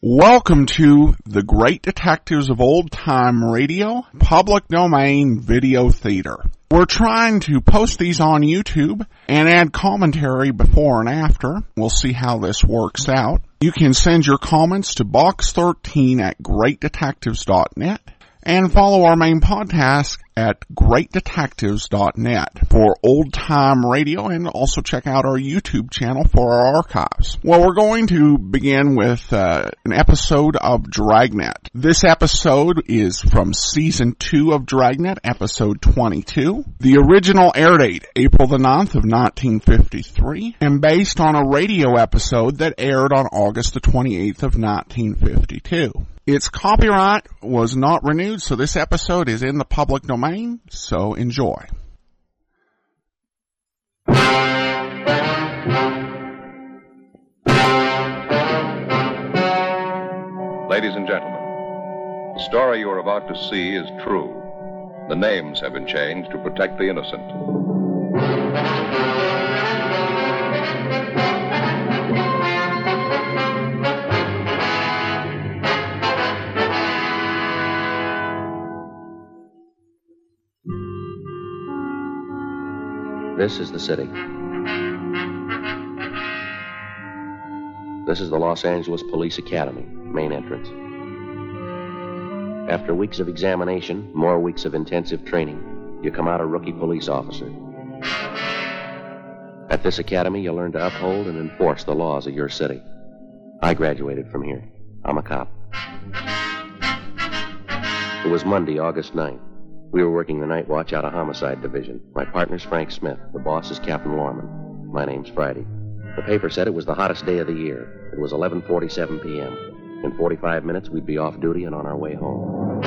Welcome to the Great Detectives of Old Time Radio, public domain video theater. We're trying to post these on YouTube and add commentary before and after. We'll see how this works out. You can send your comments to box13 at greatdetectives.net and follow our main podcast at greatdetectives.net for old time radio and also check out our YouTube channel for our archives. Well, we're going to begin with uh, an episode of Dragnet. This episode is from season 2 of Dragnet, episode 22. The original air date, April the 9th of 1953, and based on a radio episode that aired on August the 28th of 1952. Its copyright was not renewed, so this episode is in the public domain, so enjoy. Ladies and gentlemen, the story you are about to see is true. The names have been changed to protect the innocent. This is the city. This is the Los Angeles Police Academy, main entrance. After weeks of examination, more weeks of intensive training, you come out a rookie police officer. At this academy, you learn to uphold and enforce the laws of your city. I graduated from here. I'm a cop. It was Monday, August 9th. We were working the night watch out of Homicide Division. My partner's Frank Smith. The boss is Captain Lorman. My name's Friday. The paper said it was the hottest day of the year. It was 11:47 p.m. In 45 minutes, we'd be off duty and on our way home.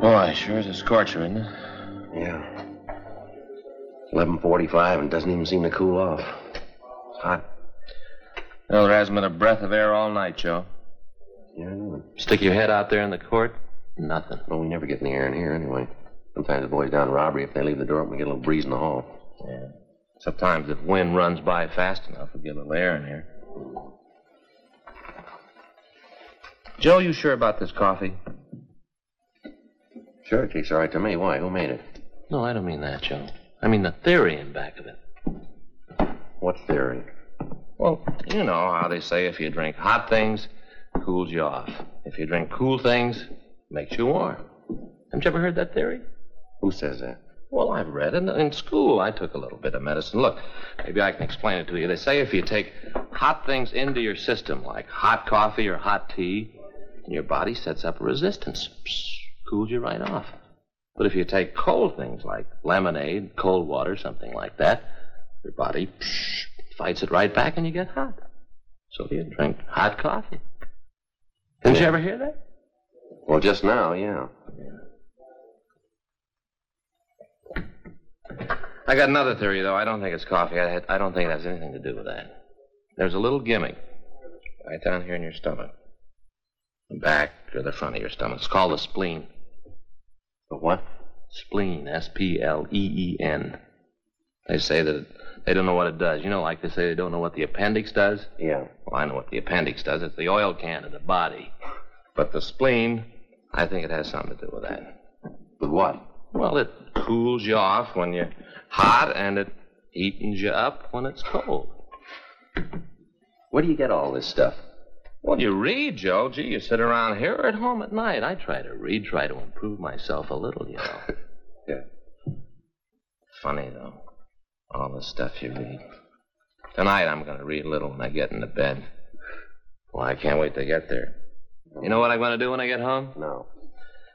Boy, sure is a scorcher, isn't it? Yeah. 11:45 and doesn't even seem to cool off. It's hot. Well, there hasn't been a breath of air all night, Joe. Yeah, I know. Stick your head out there in the court, nothing. Well, we never get any air in here anyway. Sometimes the boys down in robbery, if they leave the door open, we get a little breeze in the hall. Yeah. Sometimes if wind runs by fast enough, we get a little air in here. Joe, you sure about this coffee? Sure, it tastes all right to me. Why? Who made it? No, I don't mean that, Joe. I mean the theory in back of it. What theory? Well, you know how they say if you drink hot things, it cools you off. If you drink cool things, it makes you warm. Haven't you ever heard that theory? Who says that? Well, I've read it. In school, I took a little bit of medicine. Look, maybe I can explain it to you. They say if you take hot things into your system, like hot coffee or hot tea, your body sets up a resistance. Psst, cools you right off. But if you take cold things like lemonade, cold water, something like that, your body psh, fights it right back and you get hot. So you drink hot coffee. Didn't you ever hear that? Well, just now, yeah. I got another theory, though. I don't think it's coffee. I, I don't think it has anything to do with that. There's a little gimmick right down here in your stomach. The back or the front of your stomach. It's called the spleen. But what? Spleen. S P L E E N. They say that they don't know what it does. You know, like they say they don't know what the appendix does? Yeah. Well, I know what the appendix does. It's the oil can of the body. But the spleen, I think it has something to do with that. With what? Well, it cools you off when you're hot, and it heatens you up when it's cold. Where do you get all this stuff? Well, you read, Joe. Gee, you sit around here or at home at night. I try to read, try to improve myself a little, you know. Yeah. Funny, though. All the stuff you read. Tonight I'm going to read a little when I get into bed. Well, I can't wait to get there. You know what I'm going to do when I get home? No.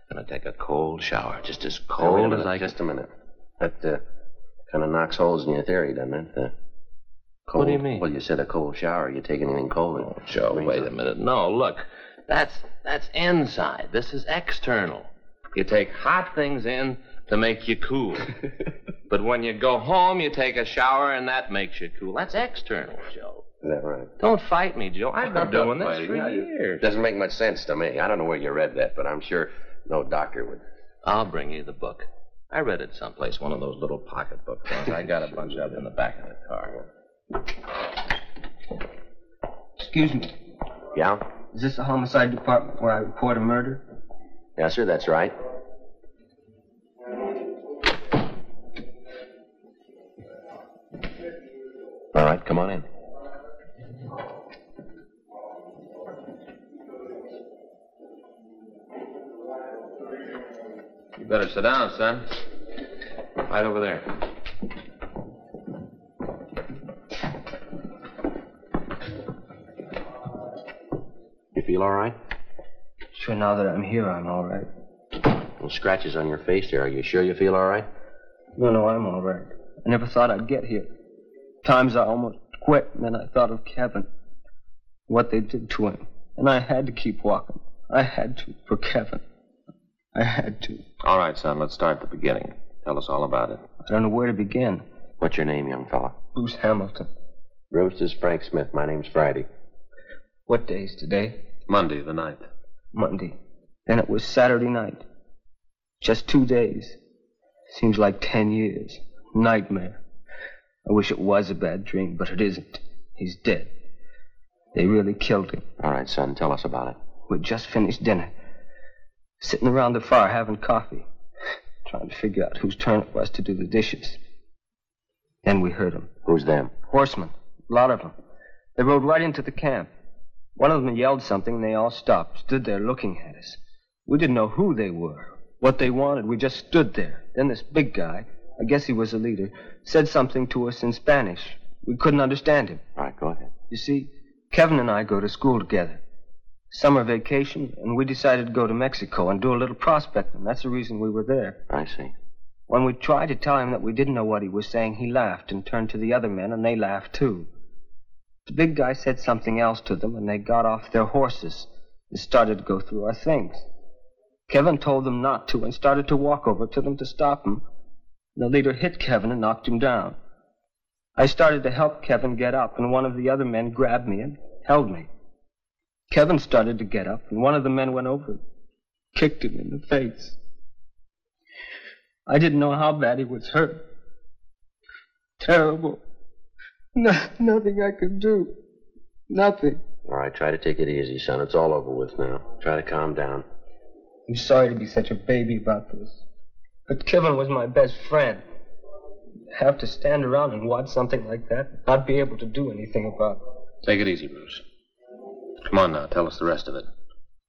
I'm going to take a cold shower, just as Now, wait a cold as I can. Just a minute. That uh, kind of knocks holes in your theory, doesn't it? Cold, What do you mean? Well, you said a cold shower. You take anything cold. Oh, Joe, wait a minute. No, look. That's that's inside. This is external. You take hot things in to make you cool. but when you go home, you take a shower and that makes you cool. That's external, Joe. Is that right? Don't fight me, Joe. I've been doing this Fighting, for yeah. years. Doesn't make much sense to me. I don't know where you read that, but I'm sure no doctor would. I'll bring you the book. I read it someplace, one of those little pocketbook things. I got a bunch of it in the back of the car. Excuse me. Yeah? Is this the homicide department where I report a murder? Yes, sir, that's right. All right, come on in. You better sit down, son. Right over there. You feel all right? Sure, now that I'm here, I'm all right. Well, scratches on your face there. Are you sure you feel all right? No, no, I'm all right. I never thought I'd get here. Times I almost quit, and then I thought of Kevin. What they did to him. And I had to keep walking. I had to, for Kevin. I had to. All right, son, let's start at the beginning. Tell us all about it. I don't know where to begin. What's your name, young fella? Bruce Hamilton. Bruce is Frank Smith. My name's Friday. What day's today? Monday, the ninth. Monday. Then it was Saturday night. Just two days. Seems like ten years. Nightmare. I wish it was a bad dream, but it isn't. He's dead. They really killed him. All right, son, tell us about it. We'd just finished dinner. Sitting around the fire having coffee. Trying to figure out whose turn it was to do the dishes. Then we heard 'em. Who's them? Horsemen. A lot of 'em. They rode right into the camp. One of them yelled something, and they all stopped, stood there looking at us. We didn't know who they were, what they wanted. We just stood there. Then this big guy, I guess he was a leader, said something to us in Spanish. We couldn't understand him. All right, go ahead. You see, Kevin and I go to school together. Summer vacation, and we decided to go to Mexico and do a little prospecting. That's the reason we were there. I see. When we tried to tell him that we didn't know what he was saying, he laughed and turned to the other men, and they laughed too. The big guy said something else to them, and they got off their horses and started to go through our things. Kevin told them not to and started to walk over to them to stop him. The leader hit Kevin and knocked him down. I started to help Kevin get up, and one of the other men grabbed me and held me. Kevin started to get up, and one of the men went over and kicked him in the face. I didn't know how bad he was hurt. Terrible. No, nothing I could do. Nothing. All right, try to take it easy, son. It's all over with now. Try to calm down. I'm sorry to be such a baby about this. But Kevin was my best friend. Have to stand around and watch something like that, not be able to do anything about it. Take it easy, Bruce. Come on now, tell us the rest of it.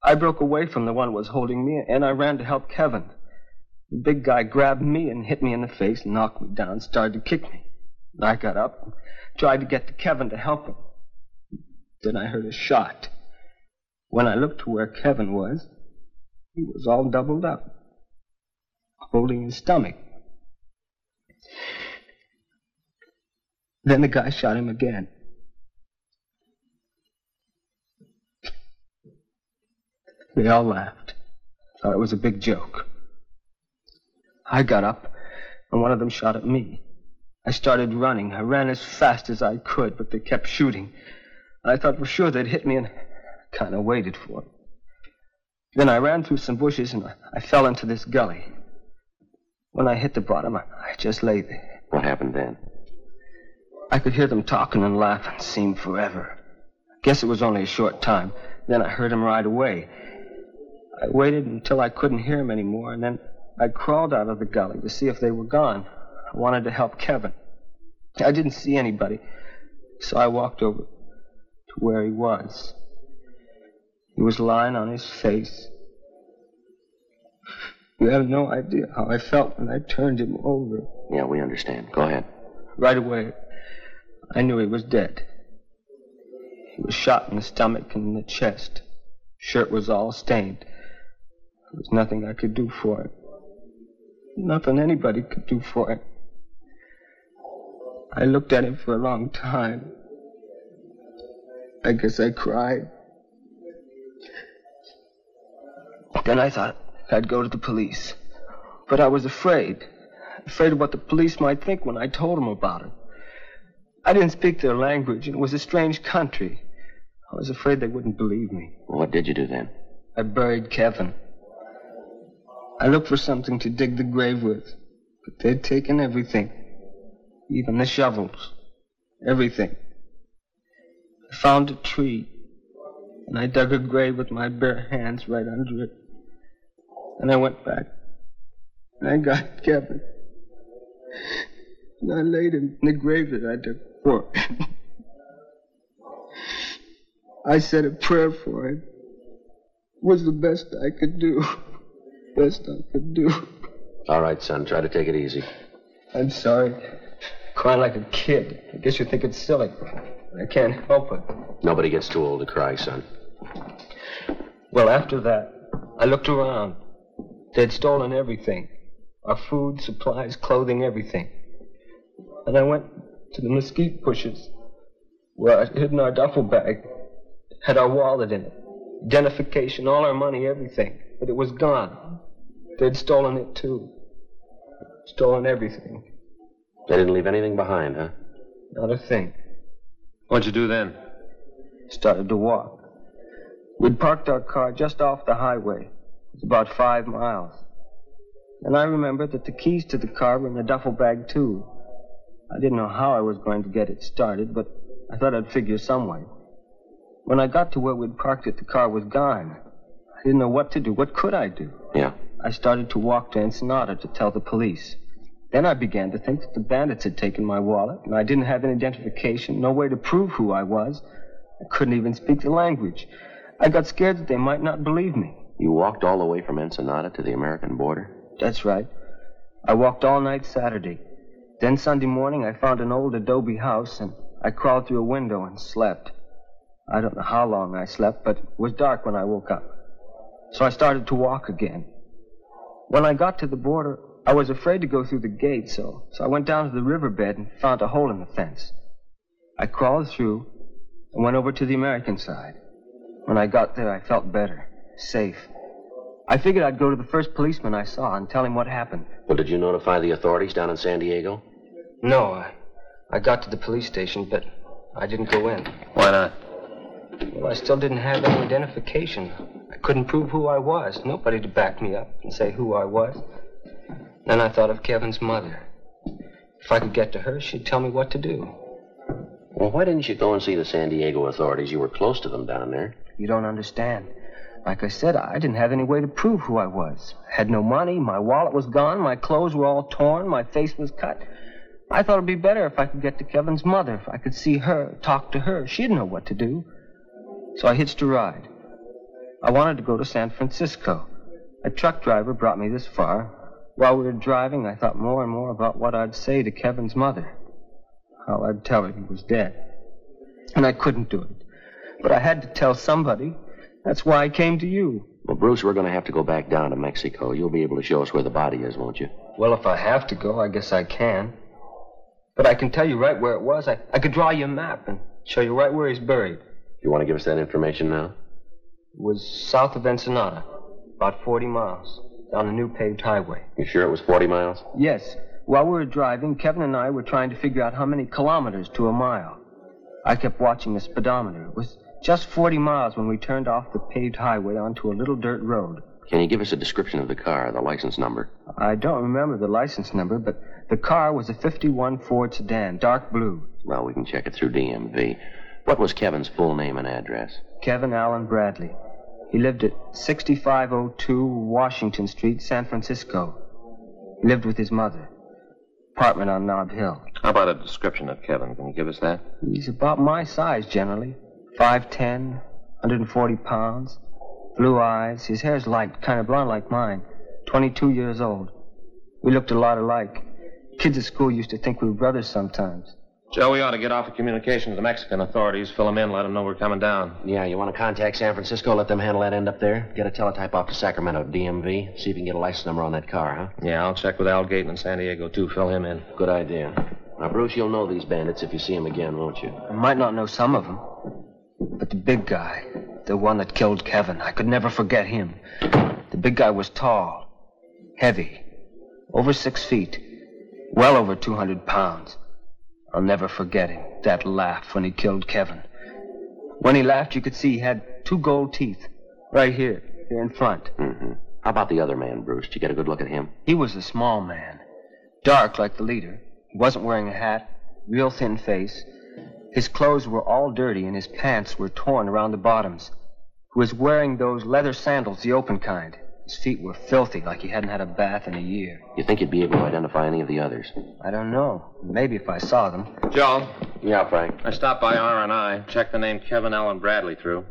I broke away from the one who was holding me, and I ran to help Kevin. The big guy grabbed me and hit me in the face, knocked me down, started to kick me. I got up, and tried to get to Kevin to help him. Then I heard a shot. When I looked to where Kevin was, he was all doubled up, holding his stomach. Then the guy shot him again. They all laughed. Thought it was a big joke. I got up, and one of them shot at me. I started running. I ran as fast as I could, but they kept shooting. I thought for sure they'd hit me, and kind of waited for it. Then I ran through some bushes, and I fell into this gully. When I hit the bottom, I, I just lay there. What happened then? I could hear them talking and laughing. Seemed forever. I guess it was only a short time. Then I heard them right away. I waited until I couldn't hear them anymore, and then I crawled out of the gully to see if they were gone. I wanted to help Kevin. I didn't see anybody, so I walked over to where he was. He was lying on his face. You have no idea how I felt when I turned him over. Yeah, we understand. Go ahead. Right away, I knew he was dead. He was shot in the stomach and in the chest. Shirt was all stained. There was nothing I could do for him. Nothing anybody could do for him. I looked at him for a long time. I guess I cried. Then I thought I'd go to the police. But I was afraid. Afraid of what the police might think when I told them about it. I didn't speak their language, and it was a strange country. I was afraid they wouldn't believe me. What did you do then? I buried Kevin. I looked for something to dig the grave with. But they'd taken everything, even the shovels, everything. I found a tree, and I dug a grave with my bare hands right under it. And I went back, and I got Kevin. And I laid him in the grave that I dug for him. I said a prayer for him. It was the best I could do. Best I could do. All right, son, try to take it easy. I'm sorry. Crying like a kid. I guess you think it's silly. I can't help it. Nobody gets too old to cry, son. Well, after that, I looked around. They'd stolen everything our food, supplies, clothing, everything. And I went to the mesquite bushes where I'd hidden our duffel bag, had our wallet in it, identification, all our money, everything. But it was gone. They'd stolen it too. Stolen everything. They didn't leave anything behind, huh? Not a thing. What'd you do then? Started to walk. We'd parked our car just off the highway. It was about five miles. And I remembered that the keys to the car were in the duffel bag, too. I didn't know how I was going to get it started, but I thought I'd figure some way. When I got to where we'd parked it, the car was gone. I didn't know what to do. What could I do? Yeah. I started to walk to Ensenada to tell the police. Then I began to think that the bandits had taken my wallet, and I didn't have any identification, no way to prove who I was. I couldn't even speak the language. I got scared that they might not believe me. You walked all the way from Ensenada to the American border? That's right. I walked all night Saturday. Then Sunday morning, I found an old adobe house, and I crawled through a window and slept. I don't know how long I slept, but it was dark when I woke up. So I started to walk again. When I got to the border, I was afraid to go through the gate, so, so I went down to the riverbed and found a hole in the fence. I crawled through and went over to the American side. When I got there, I felt better, safe. I figured I'd go to the first policeman I saw and tell him what happened. Well, did you notify the authorities down in San Diego? No, I, I got to the police station, but I didn't go in. Why not? Well, I still didn't have any identification. I couldn't prove who I was. Nobody to back me up and say who I was. Then I thought of Kevin's mother. If I could get to her, she'd tell me what to do. Well, why didn't you go and see the San Diego authorities? You were close to them down there. You don't understand. Like I said, I didn't have any way to prove who I was. I had no money, my wallet was gone, my clothes were all torn, my face was cut. I thought it'd be better if I could get to Kevin's mother, if I could see her, talk to her. She'd know what to do. So I hitched a ride. I wanted to go to San Francisco. A truck driver brought me this far. While we were driving, I thought more and more about what I'd say to Kevin's mother. How I'd tell her he was dead. And I couldn't do it. But I had to tell somebody. That's why I came to you. Well, Bruce, we're going to have to go back down to Mexico. You'll be able to show us where the body is, won't you? Well, if I have to go, I guess I can. But I can tell you right where it was. I, I could draw you a map and show you right where he's buried. You want to give us that information now? It was south of Ensenada, about 40 miles, down a new paved highway. You sure it was 40 miles? Yes. While we were driving, Kevin and I were trying to figure out how many kilometers to a mile. I kept watching the speedometer. It was just 40 miles when we turned off the paved highway onto a little dirt road. Can you give us a description of the car, the license number? I don't remember the license number, but the car was a 51 Ford sedan, dark blue. Well, we can check it through DMV. What was Kevin's full name and address? Kevin Allen Bradley. He lived at 6502 Washington Street, San Francisco. He lived with his mother. Apartment on Nob Hill. How about a description of Kevin? Can you give us that? He's about my size generally. 5'10, 140 pounds. Blue eyes. His hair's light, kind of blonde like mine. 22 years old. We looked a lot alike. Kids at school used to think we were brothers sometimes. Joe, we ought to get off of communication to the Mexican authorities, fill them in, let them know we're coming down. Yeah, you want to contact San Francisco, let them handle that end up there? Get a teletype off to Sacramento, DMV. See if you can get a license number on that car, huh? Yeah, I'll check with Al Gayton in San Diego, too. Fill him in. Good idea. Now, Bruce, you'll know these bandits if you see them again, won't you? I might not know some of them, but the big guy, the one that killed Kevin, I could never forget him. The big guy was tall, heavy, over six feet, well over 200 pounds. I'll never forget him, that laugh when he killed Kevin. When he laughed, you could see he had two gold teeth, right here, here in front. Mm-hmm. How about the other man, Bruce? Did you get a good look at him? He was a small man, Dark like the leader. He wasn't wearing a hat, real thin face. His clothes were all dirty and his pants were torn around the bottoms. He was wearing those leather sandals, the open kind. His feet were filthy, like he hadn't had a bath in a year. You think you'd be able to identify any of the others? I don't know. Maybe if I saw them. Joe, Yeah, Frank. I stopped by R&I, checked the name Kevin Allen Bradley through.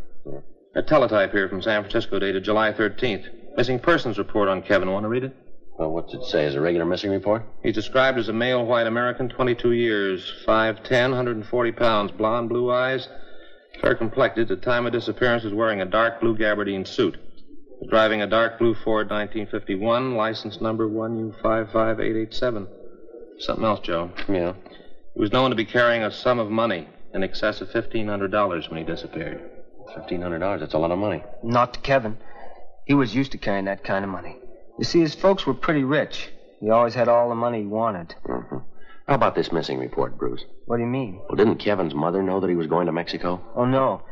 A teletype here from San Francisco dated July 13th. Missing persons report on Kevin. Want to read it? Well, what's it say? Is a regular missing report? He's described as a male white American, 22 years, 5'10", 140 pounds, blonde, blue eyes, fair complected. At the time of disappearance, was wearing a dark blue gabardine suit. Was driving a dark blue Ford 1951, license number 1U55887. Something else, Joe. Yeah. He was known to be carrying a sum of money in excess of $1,500 when he disappeared. Fifteen hundred dollars. That's a lot of money. Not to Kevin. He was used to carrying that kind of money. You see, his folks were pretty rich. He always had all the money he wanted. Mm-hmm. How about this missing report, Bruce? What do you mean? Well, didn't Kevin's mother know that he was going to Mexico? Oh, no.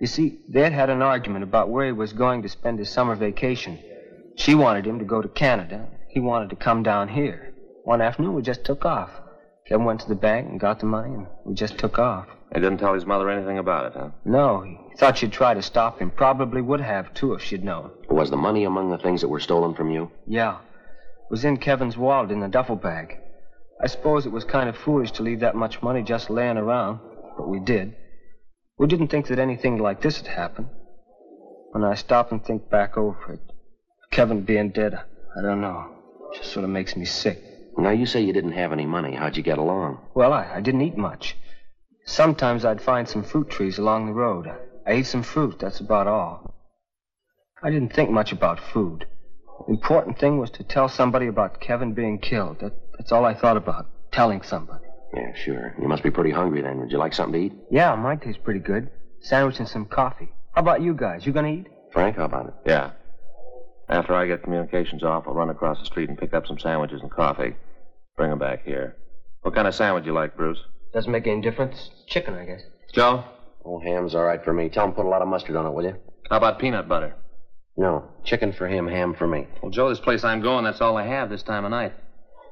You see, they'd had an argument about where he was going to spend his summer vacation. She wanted him to go to Canada. He wanted to come down here. One afternoon, we just took off. Kevin went to the bank and got the money, and we just took off. He didn't tell his mother anything about it, huh? No, he thought she'd try to stop him. Probably would have, too, if she'd known. Was the money among the things that were stolen from you? Yeah. It was in Kevin's wallet in the duffel bag. I suppose it was kind of foolish to leave that much money just laying around, but we did. We didn't think that anything like this had happened. When I stop and think back over it, Kevin being dead, I don't know. It just sort of makes me sick. Now, you say you didn't have any money. How'd you get along? Well, I, I didn't eat much. Sometimes I'd find some fruit trees along the road. I ate some fruit, that's about all. I didn't think much about food. The important thing was to tell somebody about Kevin being killed. That, that's all I thought about, telling somebody. Yeah, sure. You must be pretty hungry then. Would you like something to eat? Yeah, mine tastes pretty good. Sandwich and some coffee. How about you guys? You gonna eat? Frank, how about it? Yeah. After I get communications off, I'll run across the street and pick up some sandwiches and coffee. Bring 'em back here. What kind of sandwich you like, Bruce? Doesn't make any difference. Chicken, I guess. Joe, Oh, ham's all right for me. Tell him put a lot of mustard on it, will you? how about peanut butter? No. Chicken for him, ham for me. Well, Joe, this place I'm going, that's all I have this time of night.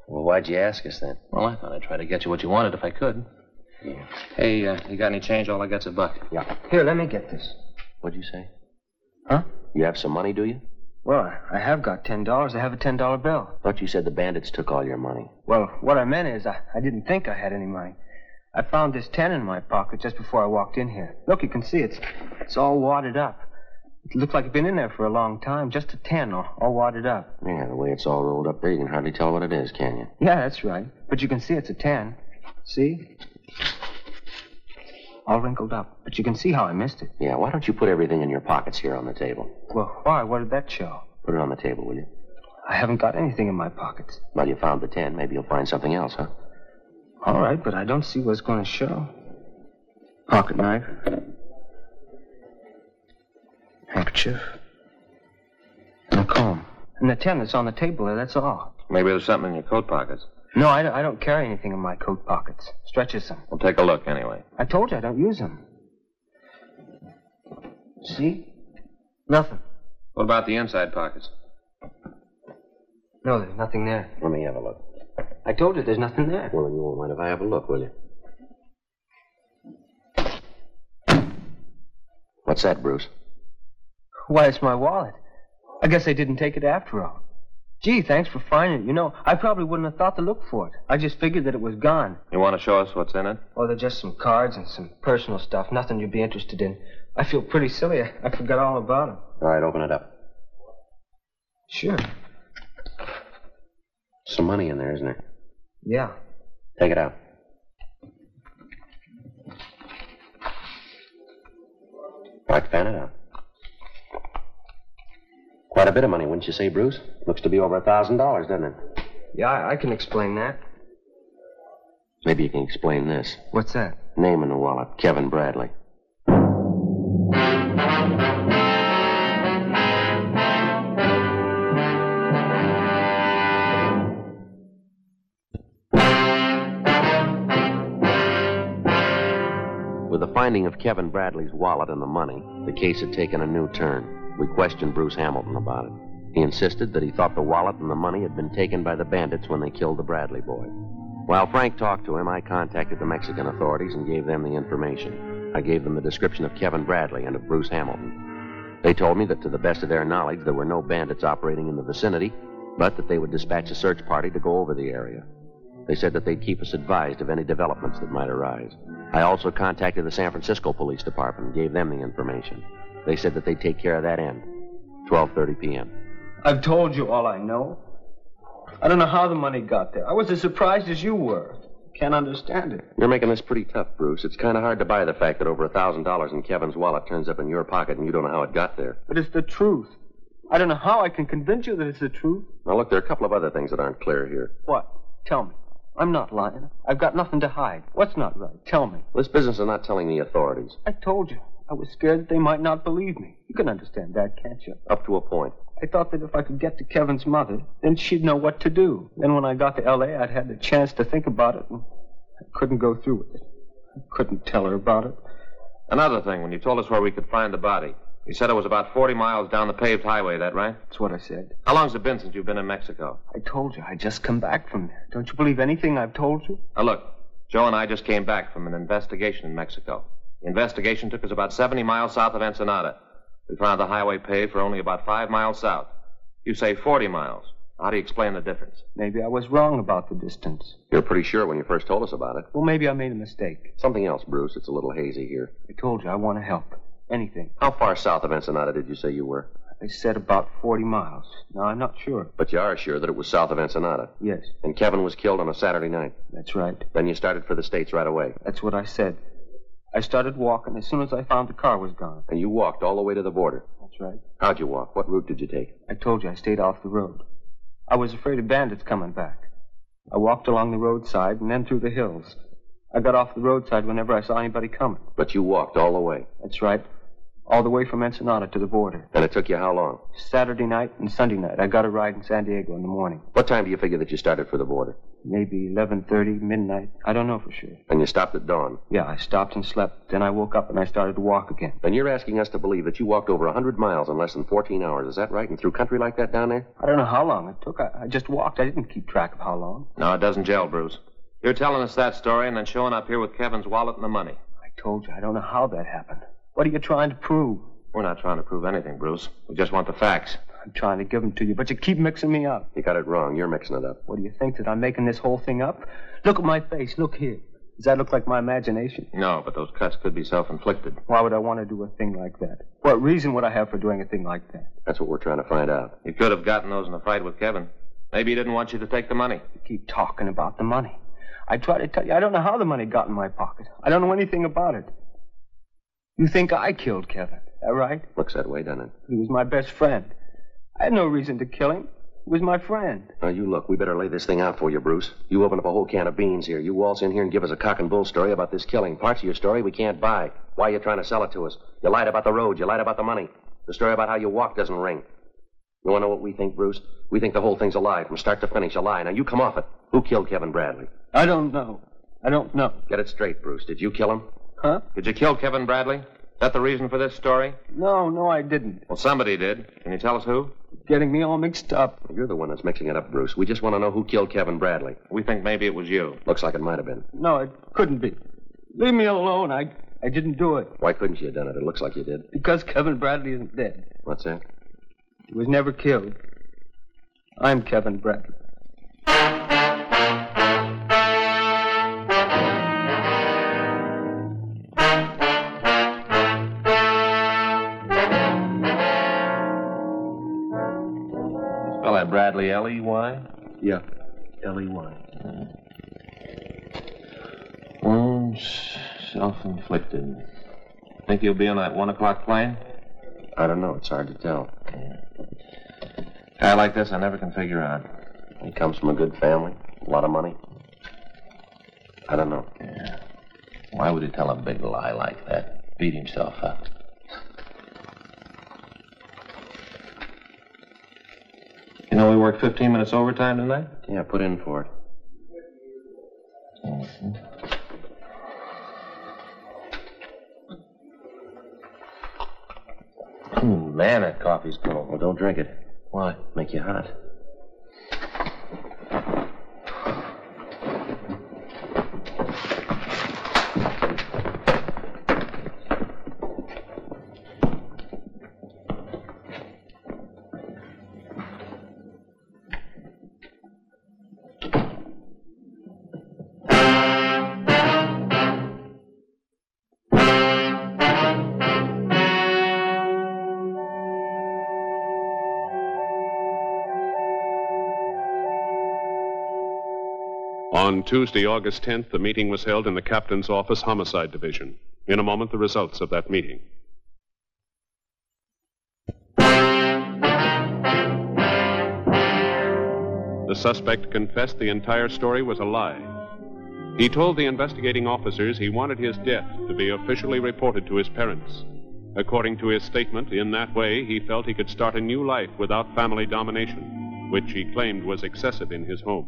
Well, why'd you ask us then? Well, I thought I'd try to get you what you wanted if I could. Hey, uh, you got any change? All I got's a buck. Yeah. Here, let me get this. What'd you say? Huh? You have some money, do you? Well, I- I have got ten dollars. I have a ten dollar bill. Thought you said the bandits took all your money. Well, what I meant is I, I didn't think I had any money. I found this ten in my pocket just before I walked in here. Look, you can see it's it's all wadded up. It looked like it'd been in there for a long time. Just a ten, all, all wadded up. Yeah, the way it's all rolled up there, you can hardly tell what it is, can you? Yeah, that's right. But you can see it's a ten. See? All wrinkled up. But you can see how I missed it. Yeah, why don't you put everything in your pockets here on the table? Well, why? What did that show? Put it on the table, will you? I haven't got anything in my pockets. Well, you found the ten. Maybe you'll find something else, huh? All right, but I don't see what's going to show. Pocket knife. Handkerchief. And a comb. And the ten that's on the table there, that's all. Maybe there's something in your coat pockets. No, I don't, I don't carry anything in my coat pockets. Stretches them. We'll take a look anyway. I told you I don't use them. See? Nothing. What about the inside pockets? No, there's nothing there. Let me have a look. I told you there's nothing there. Well, then you won't mind if I have a look, will you? What's that, Bruce? Why, it's my wallet. I guess they didn't take it after all. Gee, thanks for finding it. You know, I probably wouldn't have thought to look for it. I just figured that it was gone. You want to show us what's in it? Oh, they're just some cards and some personal stuff. Nothing you'd be interested in. I feel pretty silly. I, I forgot all about it. All right, open it up. Sure. Some money in there, isn't there? Yeah. Take it out. Right, fan it out. Quite a bit of money, wouldn't you say, Bruce? Looks to be over a thousand dollars, doesn't it? Yeah, I, I can explain that. Maybe you can explain this. What's that? Name in the wallet, Kevin Bradley. With the finding of Kevin Bradley's wallet and the money, the case had taken a new turn. We questioned Bruce Hamilton about it. He insisted that he thought the wallet and the money had been taken by the bandits when they killed the Bradley boy. While Frank talked to him, I contacted the Mexican authorities and gave them the information. I gave them the description of Kevin Bradley and of Bruce Hamilton. They told me that to the best of their knowledge, there were no bandits operating in the vicinity, but that they would dispatch a search party to go over the area. They said that they'd keep us advised of any developments that might arise. I also contacted the San Francisco Police Department and gave them the information. They said that they'd take care of that end. 12:30 p.m. I've told you all I know. I don't know how the money got there. I was as surprised as you were. Can't understand it. You're making this pretty tough, Bruce. It's kind of hard to buy the fact that over a thousand dollars in Kevin's wallet turns up in your pocket and you don't know how it got there. But it's the truth. I don't know how I can convince you that it's the truth. Now look, there are a couple of other things that aren't clear here. What? Tell me. I'm not lying. I've got nothing to hide. What's not right? Tell me. This business of not telling the authorities. I told you. I was scared that they might not believe me. You can understand that, can't you? Up to a point. I thought that if I could get to Kevin's mother, then she'd know what to do. Then when I got to L.A., I'd had the chance to think about it, and I couldn't go through with it. I couldn't tell her about it. Another thing, when you told us where we could find the body, you said it was about 40 miles down the paved highway, that right? That's what I said. How long's it been since you've been in Mexico? I told you. I just come back from there. Don't you believe anything I've told you? Now, look, Joe and I just came back from an investigation in Mexico. The investigation took us about 70 miles south of Ensenada. We found the highway paved for only about five miles south. You say 40 miles. How do you explain the difference? Maybe I was wrong about the distance. You're pretty sure when you first told us about it. Well, maybe I made a mistake. Something else, Bruce. It's a little hazy here. I told you I want to help. Anything. How far south of Ensenada did you say you were? I said about 40 miles. Now, I'm not sure. But you are sure that it was south of Ensenada. Yes, And Kevin was killed on a Saturday night. that's right. Then you started for the States right away. That's what I said. I started walking as soon as I found the car was gone. And you walked all the way to the border. That's right. How'd you walk? What route did you take? I told you I stayed off the road. I was afraid of bandits coming back. I walked along the roadside and then through the hills. I got off the roadside whenever I saw anybody coming. But you walked all the way. That's right. All the way from Ensenada to the border. And it took you how long? Saturday night and Sunday night. I got a ride in San Diego in the morning. What time do you figure that you started for the border? Maybe 11.30, midnight. I don't know for sure. And you stopped at dawn. Yeah, I stopped and slept. Then I woke up and I started to walk again. Then you're asking us to believe that you walked over a 100 miles in less than 14 hours. Is that right? And through country like that down there? I don't know how long it took. I, I just walked. I didn't keep track of how long. No, it doesn't gel, Bruce. You're telling us that story and then showing up here with Kevin's wallet and the money. I told you, I don't know how that happened. What are you trying to prove? We're not trying to prove anything, Bruce. We just want the facts. I'm trying to give them to you, but you keep mixing me up. You got it wrong. You're mixing it up. What do you think that I'm making this whole thing up? Look at my face. Look here. Does that look like my imagination? No, but those cuts could be self-inflicted. Why would I want to do a thing like that? What reason would I have for doing a thing like that? That's what we're trying to find out. You could have gotten those in a fight with Kevin. Maybe he didn't want you to take the money. You keep talking about the money. I try to tell you, I don't know how the money got in my pocket. I don't know anything about it. You think I killed Kevin, that right? Looks that way, doesn't it? He was my best friend. I had no reason to kill him. He was my friend. Now, you look. We better lay this thing out for you, Bruce. You open up a whole can of beans here. You waltz in here and give us a cock and bull story about this killing. Parts of your story we can't buy. Why are you trying to sell it to us? You lied about the road. You lied about the money. The story about how you walked doesn't ring. You want to know what we think, Bruce? We think the whole thing's a lie from start to finish. A lie. Now, you come off it. Who killed Kevin Bradley? I don't know. I don't know. Get it straight, Bruce. Did you kill him? Huh? Did you kill Kevin Bradley? That the reason for this story? No, no, I didn't. Well, somebody did. Can you tell us who? Getting me all mixed up. You're the one that's mixing it up, Bruce. We just want to know who killed Kevin Bradley. We think maybe it was you. Looks like it might have been. No, it couldn't be. Leave me alone. I, I didn't do it. Why couldn't you have done it? It looks like you did. Because Kevin Bradley isn't dead. What's that? He was never killed. I'm Kevin Bradley. Spell L-E-Y? Yeah. L-E-Y. Wounds self-inflicted. Think he'll be on that one o'clock plane? I don't know. It's hard to tell. Guy like this, I never can figure out. He comes from a good family, a lot of money. I don't know. Why would he tell a big lie like that? Beat himself up. Worked 15 minutes overtime tonight? Yeah, put in for it. Mm, man, that coffee's cold. Well, don't drink it. Why? Make you hot. On Tuesday, August 10th, the meeting was held in the captain's office, Homicide Division. In a moment, the results of that meeting. The suspect confessed the entire story was a lie. He told the investigating officers he wanted his death to be officially reported to his parents. According to his statement, in that way, he felt he could start a new life without family domination, which he claimed was excessive in his home.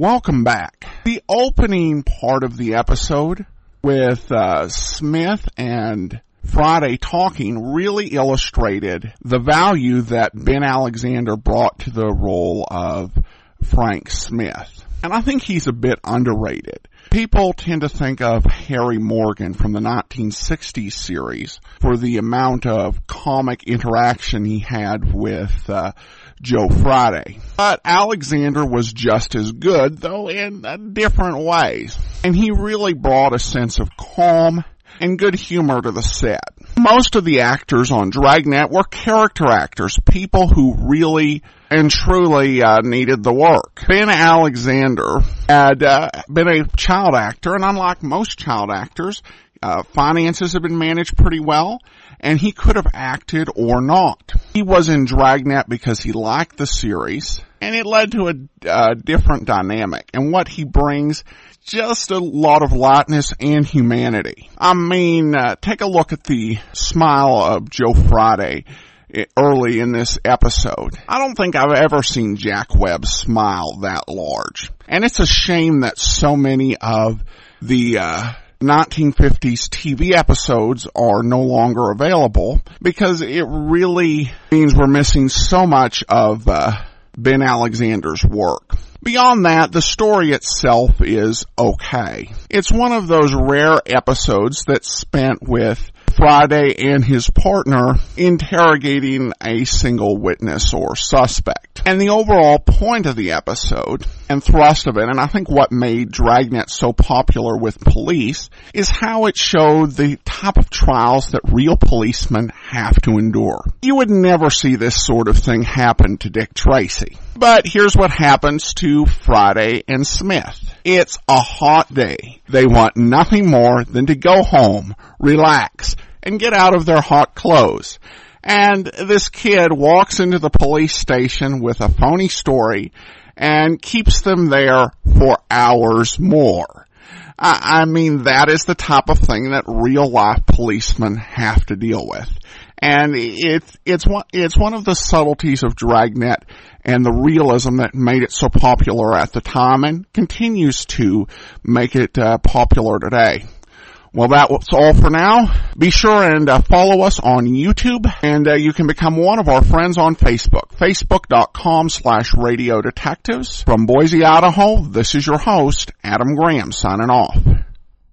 Welcome back. The opening part of the episode with uh, Smith and Friday talking really illustrated the value that Ben Alexander brought to the role of Frank Smith. And I think he's a bit underrated. People tend to think of Harry Morgan from the 1960s series for the amount of comic interaction he had with uh, Joe Friday. But Alexander was just as good, though in different ways. And he really brought a sense of calm and good humor to the set. Most of the actors on Dragnet were character actors, people who really and truly uh, needed the work. Ben Alexander had uh, been a child actor, and unlike most child actors, uh, finances have been managed pretty well, and he could have acted or not. He was in Dragnet because he liked the series, and it led to a, different dynamic. And what he brings just a lot of lightness and humanity. I mean, uh, take a look at the smile of Joe Friday early in this episode. I don't think I've ever seen Jack Webb smile that large. And it's a shame that so many of the, uh, 1950s TV episodes are no longer available because it really means we're missing so much of uh, Ben Alexander's work. Beyond that, the story itself is okay. It's one of those rare episodes that's spent with Friday and his partner interrogating a single witness or suspect. And the overall point of the episode and thrust of it, and I think what made Dragnet so popular with police, is how it showed the type of trials that real policemen have to endure. You would never see this sort of thing happen to Dick Tracy. But here's what happens to Friday and Smith. It's a hot day. They want nothing more than to go home, relax, and get out of their hot clothes. And this kid walks into the police station with a phony story and keeps them there for hours more. I, I mean, that is the type of thing that real life policemen have to deal with. And it's, it's one, it's one of the subtleties of Dragnet and the realism that made it so popular at the time and continues to make it uh, popular today. Well, that's all for now. Be sure and uh, follow us on YouTube, and uh, you can become one of our friends on Facebook. Facebook.com slash Radio Detectives. From Boise, Idaho, this is your host, Adam Graham, signing off.